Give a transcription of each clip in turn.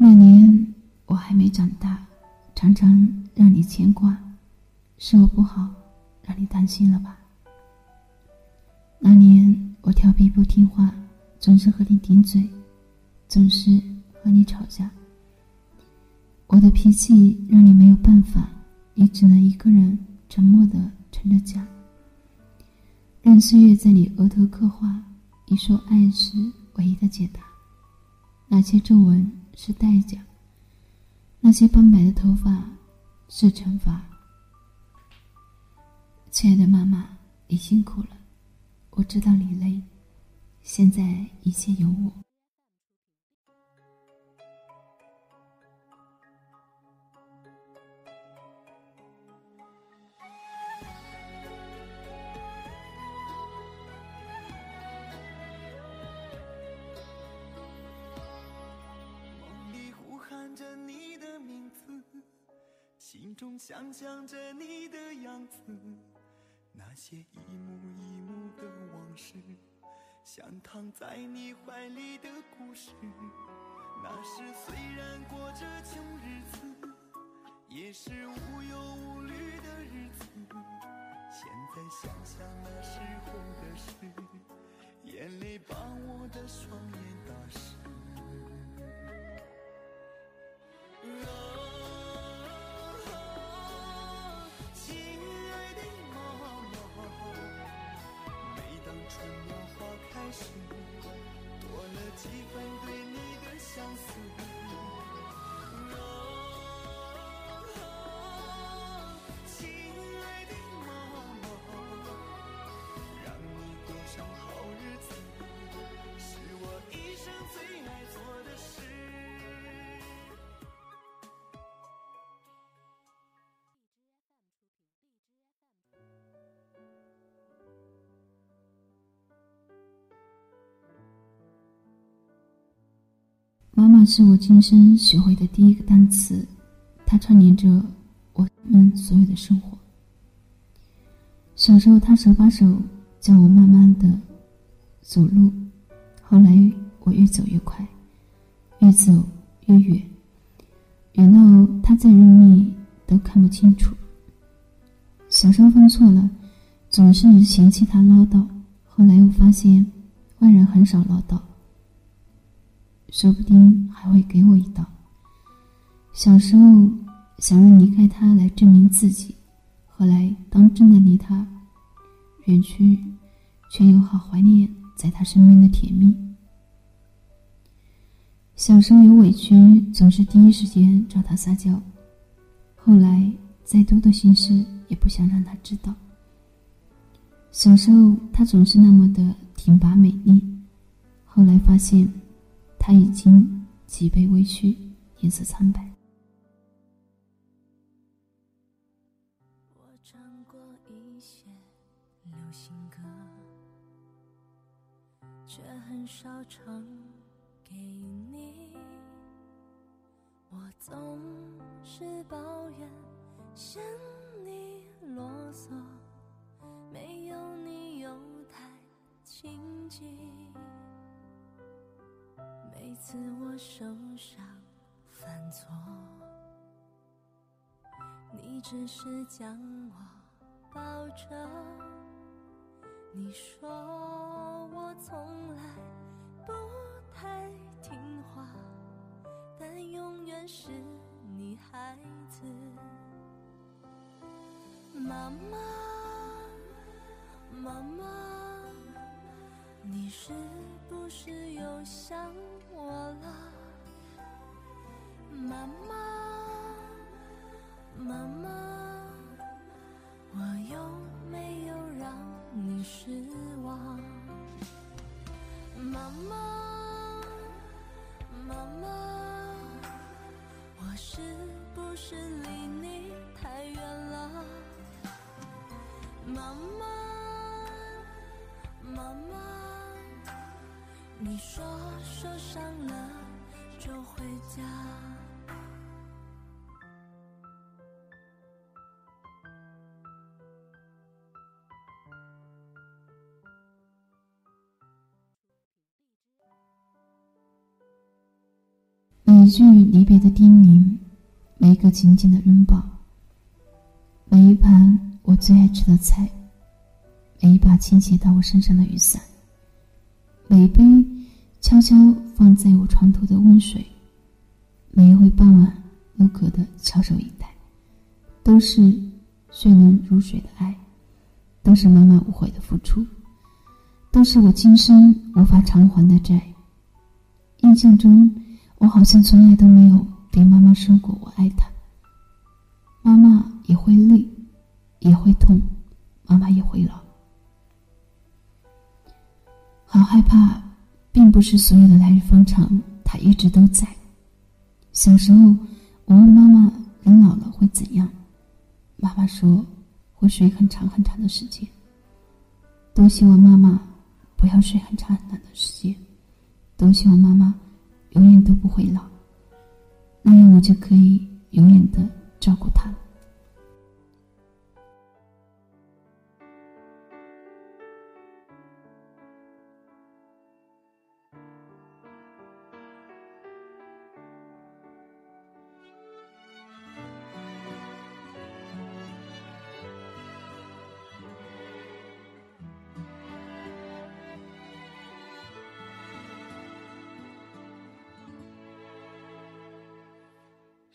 那年我还没长大，常常让你牵挂，是我不好，让你担心了吧？那年我调皮不听话，总是和你顶嘴，总是和你吵架。我的脾气让你没有办法，你只能一个人沉默的撑着家，任岁月在你额头刻画。你说爱是唯一的解答，那些皱纹是代价，那些斑白的头发是惩罚。亲爱的妈妈，你辛苦了，我知道你累，现在一切有我。心中想象着你的样子，那些一幕一幕的往事，像躺在你怀里的故事。那时虽然过着穷日子，也是无忧无虑的日子。现在想想那时候的事，妈妈是我今生学会的第一个单词，它串联着我们所有的生活。小时候，她手把手教我慢慢的走路，后来我越走越快，越走越远，远到她再认命都看不清楚。小时候犯错了，总是嫌弃她唠叨，后来又发现外人很少唠叨。说不定还会给我一刀。小时候想用离开他来证明自己，后来当真的离他远去，却又好怀念在他身边的甜蜜。小时候有委屈，总是第一时间找他撒娇，后来再多的心事也不想让他知道。小时候他总是那么的挺拔美丽，后来发现。他已经脊背微曲，颜色苍白。我唱过一些流行歌，却很少唱给你。我总是抱怨嫌你啰嗦，没有你又太亲近。每次我受伤犯错，你只是将我抱着。你说我从来不太听话，但永远是你孩子。妈妈，妈妈。你是不是又想我了，妈妈？妈妈，我有没有回家。每一句离别的叮咛，每一个紧紧的拥抱，每一盘我最爱吃的菜，每一把倾斜到我身上的雨伞，每一杯悄悄放在我床头的温水，每一回傍晚路过的翘首以待，都是血浓如水的爱，都是妈妈无悔的付出，都是我今生无法偿还的债。印象中，我好像从来都没有对妈妈说过我爱她。妈妈也会累，也会痛，妈妈也会老。好害怕，并不是所有的来日方长，她一直都在。小时候，我问妈妈：“人老了会怎样？”妈妈说：“会睡很长很长的时间。”多希望妈妈不要睡很长很长的时间。多希望妈妈永远都不会老，那样我就可以永远的照顾她了。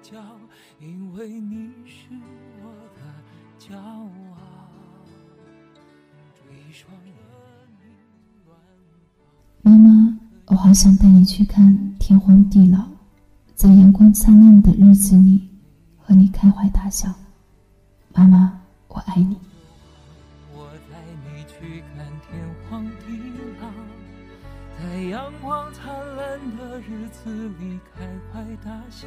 你叫，因为你是。骄傲。妈妈，我好想带你去看天荒地老，在阳光灿烂的日子里和你开怀大笑。妈妈，我爱你。我带你去看天荒地老，在阳光灿烂的日子里开怀大笑。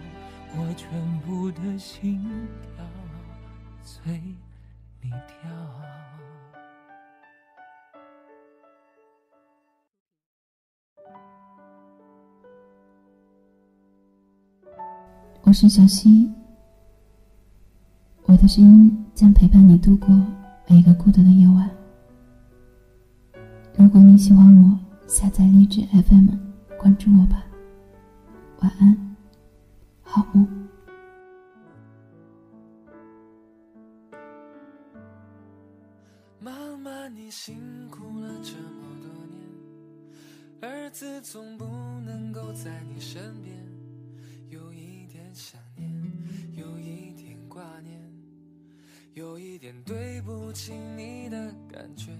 我全部的心跳随你跳。我是小溪，我的声音将陪伴你度过每一个孤独的夜晚。如果你喜欢我，下载荔枝 FM，关注我吧。晚安。好梦。妈妈，你辛苦了这么多年，儿子总不能够在你身边，有一点想念，有一点挂念，有一点对不起你的感觉。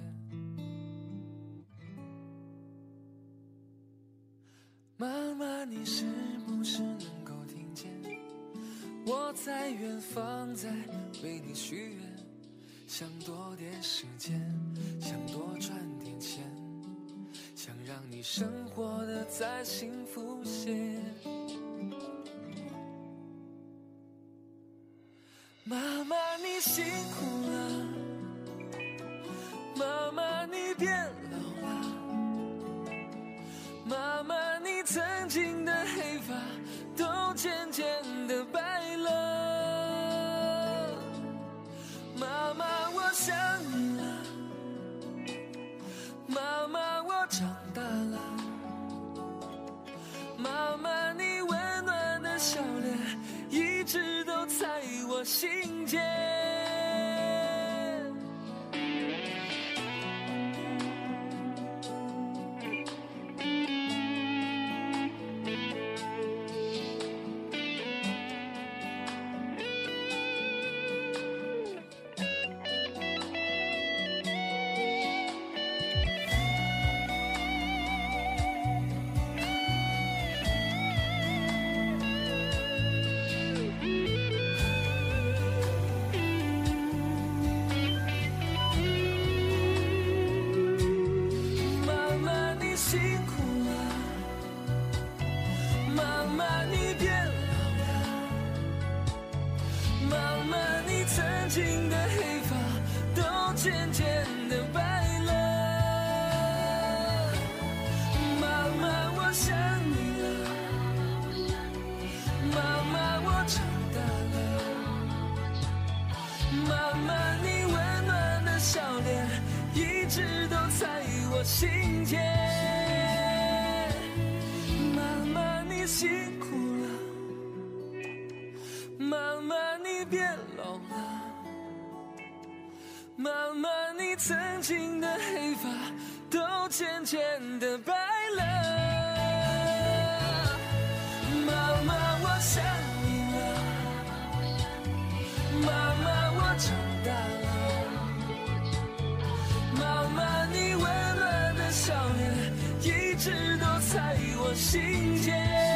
想多点时间，想多赚点钱，想让你生活的再幸福些。妈妈，你辛苦了，今天。妈妈，你辛苦了。妈妈，你变老了。妈妈，你曾经的黑发都渐渐的白了。心间。